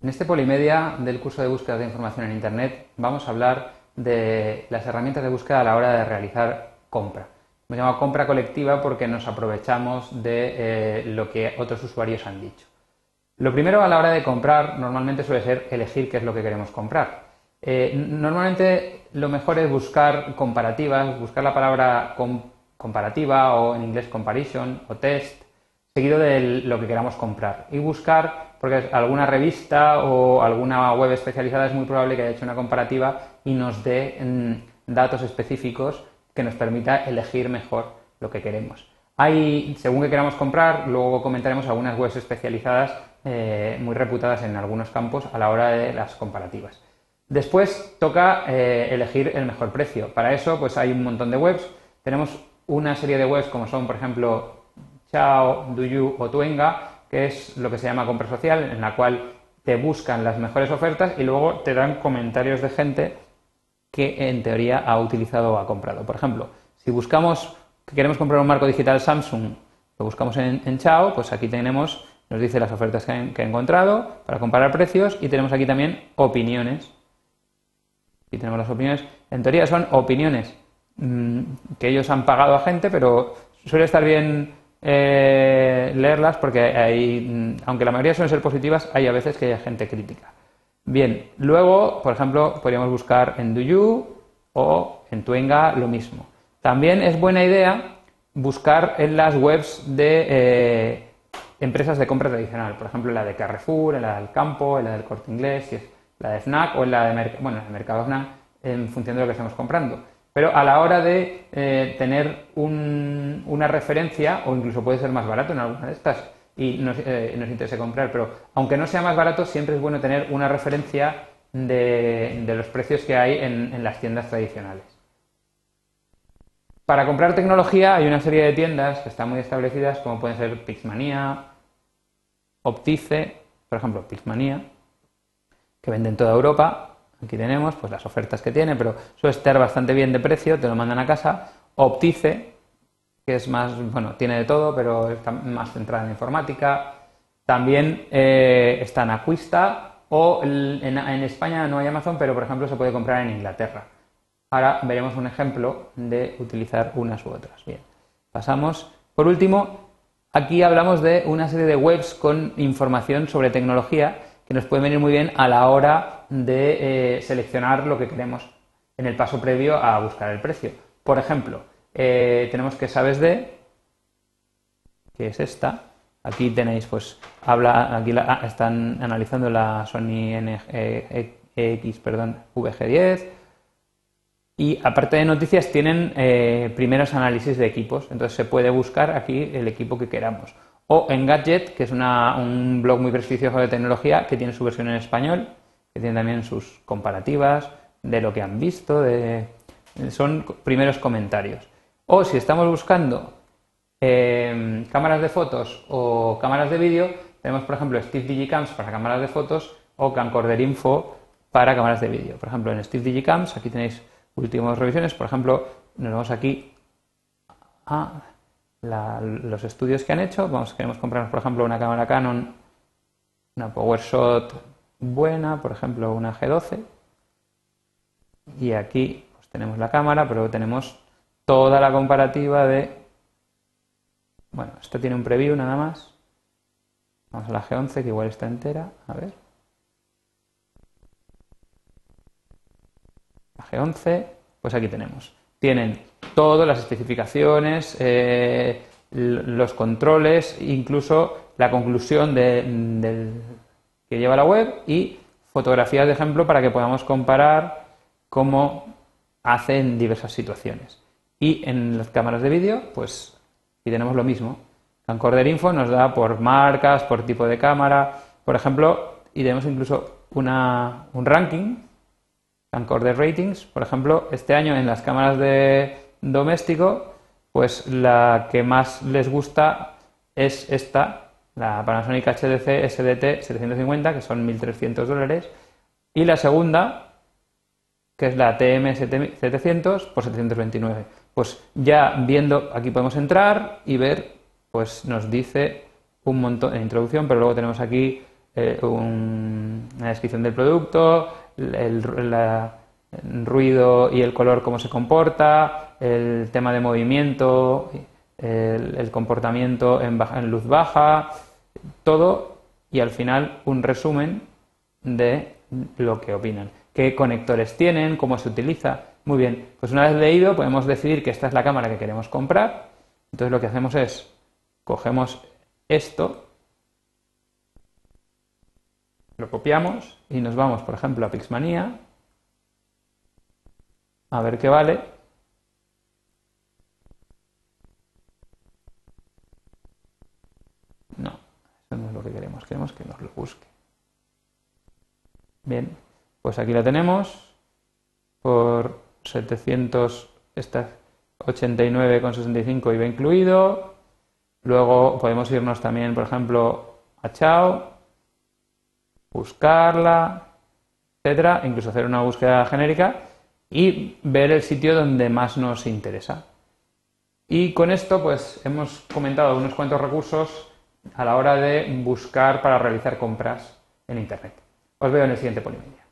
En este Polimedia del curso de búsqueda de información en Internet vamos a hablar de las herramientas de búsqueda a la hora de realizar compra. Hemos llamado compra colectiva porque nos aprovechamos de eh, lo que otros usuarios han dicho. Lo primero a la hora de comprar normalmente suele ser elegir qué es lo que queremos comprar. Eh, normalmente lo mejor es buscar comparativas, buscar la palabra comparativa o en inglés comparison o test, seguido de lo que queramos comprar y buscar porque alguna revista o alguna web especializada es muy probable que haya hecho una comparativa y nos dé mm, datos específicos que nos permita elegir mejor lo que queremos. Hay, según que queramos comprar, luego comentaremos algunas webs especializadas eh, muy reputadas en algunos campos a la hora de las comparativas. Después toca eh, elegir el mejor precio. Para eso, pues hay un montón de webs. Tenemos una serie de webs como son, por ejemplo, Chao, Duyu o Tuenga, que es lo que se llama compra social, en la cual te buscan las mejores ofertas y luego te dan comentarios de gente que en teoría ha utilizado o ha comprado. Por ejemplo, si buscamos que queremos comprar un marco digital Samsung, lo buscamos en, Chao, pues aquí tenemos, nos dice las ofertas que, he encontrado para comparar precios y tenemos aquí también opiniones. Aquí tenemos las opiniones. En teoría son opiniones mm, que ellos han pagado a gente, pero suele estar bien eh, leerlas porque hay, aunque la mayoría suelen ser positivas, hay a veces que hay gente crítica. Bien, luego, por ejemplo, podríamos buscar en DoYou o en Tuenga lo mismo. También es buena idea buscar en las webs de eh, empresas de compra tradicional, por ejemplo, la de Carrefour, en la del Campo, en la del Corte Inglés, si es la de Fnac o en la de, bueno, de Mercadona, en función de lo que estamos comprando. Pero a la hora de eh, tener una referencia, o incluso puede ser más barato en alguna de estas, y nos, eh, interesa comprar, pero aunque no sea más barato, siempre es bueno tener una referencia de, los precios que hay en, las tiendas tradicionales. Para comprar tecnología hay una serie de tiendas que están muy establecidas, como pueden ser Pixmania, Optice, por ejemplo, Pixmania, que venden toda Europa, Aquí tenemos pues, las ofertas que tiene, pero suele estar bastante bien de precio, te lo mandan a casa. Optice, que es más, bueno, tiene de todo, pero está más centrada en informática. También eh, está en Aquista o en, España no hay Amazon, pero por ejemplo se puede comprar en Inglaterra. Ahora veremos un ejemplo de utilizar unas u otras. Bien, pasamos. Por último, aquí hablamos de una serie de webs con información sobre tecnología que nos puede venir muy bien a la hora de eh, seleccionar lo que queremos en el paso previo a buscar el precio. Por ejemplo, eh, tenemos que sabes de, que es esta. Aquí tenéis, pues, habla, aquí ah, están analizando la Sony NX, e perdón, VG10. Y aparte de noticias, tienen eh, primeros análisis de equipos. Entonces se puede buscar aquí el equipo que queramos o Engadget, que es un blog muy prestigioso de tecnología que tiene su versión en español, que tiene también sus comparativas de lo que han visto, de, son primeros comentarios. O si estamos buscando em, cámaras de fotos o cámaras de vídeo, tenemos por ejemplo Steve Digicams para cámaras de fotos o Camcorder Info para cámaras de vídeo. Por ejemplo, en Steve Digicams, aquí tenéis últimas revisiones, por ejemplo, nos vamos aquí a los estudios que han hecho. Vamos, queremos comprarnos, por ejemplo, una cámara Canon, una PowerShot buena, por ejemplo, una G12. Y aquí pues, tenemos la cámara, pero tenemos toda la comparativa de... Bueno, esto tiene un preview nada más. Vamos a la G11, que igual está entera. A ver. La G11, pues aquí tenemos. Tienen todas las especificaciones, eh, los controles, incluso la conclusión que lleva la web y fotografías de ejemplo para que podamos comparar cómo hace en diversas situaciones. Y en las cámaras de vídeo, pues aquí tenemos lo mismo. Camcorder Info nos da por marcas, por tipo de cámara, por ejemplo, y tenemos incluso una, un ranking, Camcorder Ratings, por ejemplo, este año en las cámaras de doméstico, pues la que más les gusta es esta, la Panasonic HDC SDT 750, que son 1.300 dólares, y la segunda, que es la TM 700 por 729. Pues ya viendo, aquí podemos entrar y ver, pues nos dice un montón en introducción, pero luego tenemos aquí eh, una descripción del producto, el, ruido y el color cómo se comporta, el tema de movimiento, el, comportamiento en, en luz baja, todo y al final un resumen de lo que opinan. ¿Qué conectores tienen? ¿Cómo se utiliza? Muy bien, pues una vez leído podemos decidir que esta es la cámara que queremos comprar. Entonces lo que hacemos es, cogemos esto, lo copiamos y nos vamos, por ejemplo, a Pixmania, a ver qué vale. No, eso no es lo que queremos, queremos que nos lo busque. Bien, pues aquí la tenemos por 789,65 IVA incluido. Luego podemos irnos también, por ejemplo, a Chao, buscarla, etcétera, incluso hacer una búsqueda genérica y ver el sitio donde más nos interesa. Y con esto, pues hemos comentado unos cuantos recursos a la hora de buscar para realizar compras en Internet. Os veo en el siguiente Polimedia.